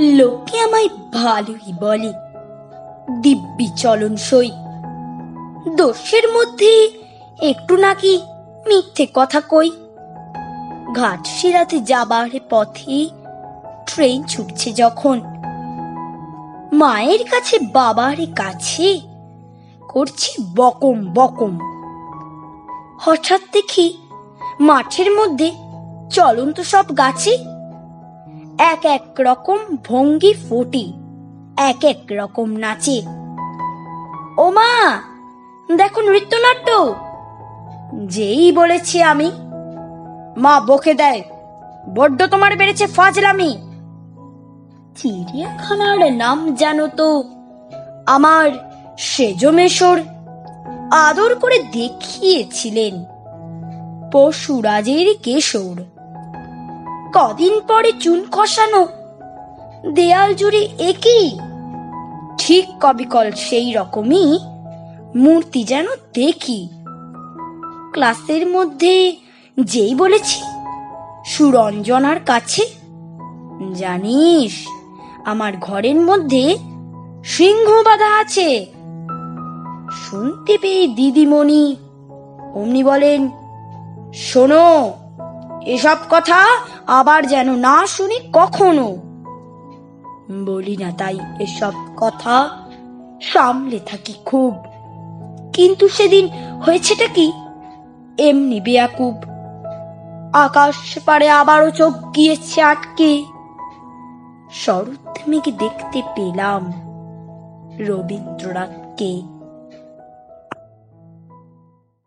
লোকে আমায় ভালোই বলে। দিব্যি চলন সই। দোষের মধ্যে একটু নাকি মিথ্যে কথা কই। ঘাট শিরাতে যাবার পথে ট্রেন ছুটছে যখন। মায়ের কাছে, বাবার কাছে করছি বকম বকম। হঠাৎ দেখি মাঠের মধ্যে চলন্ত সব গাছে এক এক রকম ভঙ্গি ফোটে, এক এক রকম নাচে। ও মা, দেখো নৃত্যনাট্য। যেই বলেছি আমি। মা, বকে দেয়, বড্ড তোমার বেড়েছে ফাজলামি। চিড়িয়াখানার নাম জানো তো, আমার সেজমেশর আদর করে দেখিয়েছিলেন। পশুরাজের কেশর। কদিন পরে চুন খসানো। দেয়াল জুড়ে একই ঠিক কবিকল সেই রকমই, মূর্তি যেন দেখি। ক্লাসের মধ্যে যেই বলেছি, সুরঞ্জনার কাছে, জানিস, আমার ঘরের মধ্যে সিংহ বাঁধা আছে। শুনতে পেয়ে দিদিমণি অমনি বলেন, শোনো এসব কথা আবার যেন না শুনি কখনো। বলি না তাই এসব কথা সামলে থাকি খুব। কিন্তু সেদিন হয়েছেটা কি? এমনি বেয়াকুব। আকাশ পারে আবারও চোখ গিয়েছে আটকে। শরৎ মেঘে দেখতে পেলাম রবীন্দ্রনাথকে।